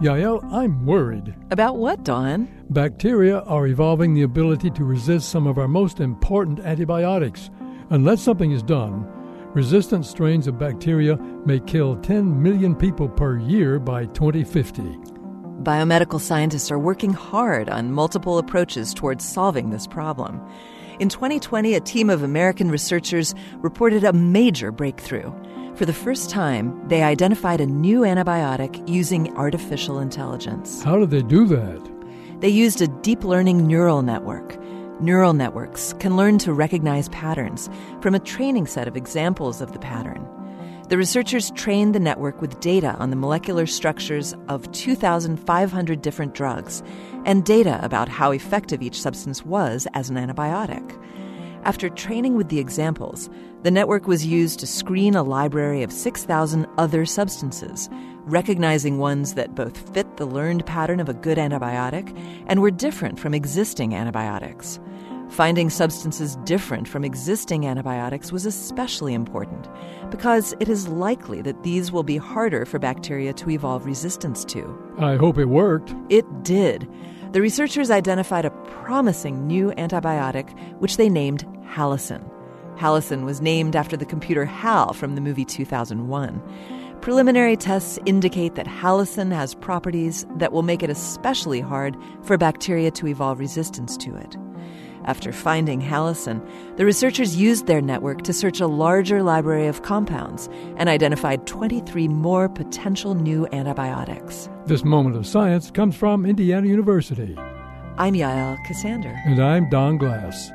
Yael, I'm worried. About what, Don? Bacteria are evolving the ability to resist some of our most important antibiotics. Unless something is done, resistant strains of bacteria may kill 10 million people per year by 2050. Biomedical scientists are working hard on multiple approaches towards solving this problem. In 2020, a team of American researchers reported a major breakthrough. For the first time, they identified a new antibiotic using artificial intelligence. How did they do that? They used a deep learning neural network. Neural networks can learn to recognize patterns from a training set of examples of the pattern. The researchers trained the network with data on the molecular structures of 2,500 different drugs and data about how effective each substance was as an antibiotic. After training with the examples, the network was used to screen a library of 6,000 other substances, recognizing ones that both fit the learned pattern of a good antibiotic and were different from existing antibiotics. Finding substances different from existing antibiotics was especially important because it is likely that these will be harder for bacteria to evolve resistance to. I hope it worked. It did. The researchers identified a promising new antibiotic, which they named Halicin. Hallison was named after the computer HAL from the movie 2001. Preliminary tests indicate that Halicin has properties that will make it especially hard for bacteria to evolve resistance to it. After finding Halicin, the researchers used their network to search a larger library of compounds and identified 23 more potential new antibiotics. This moment of science comes from Indiana University. I'm Yael Ksander. And I'm Don Glass.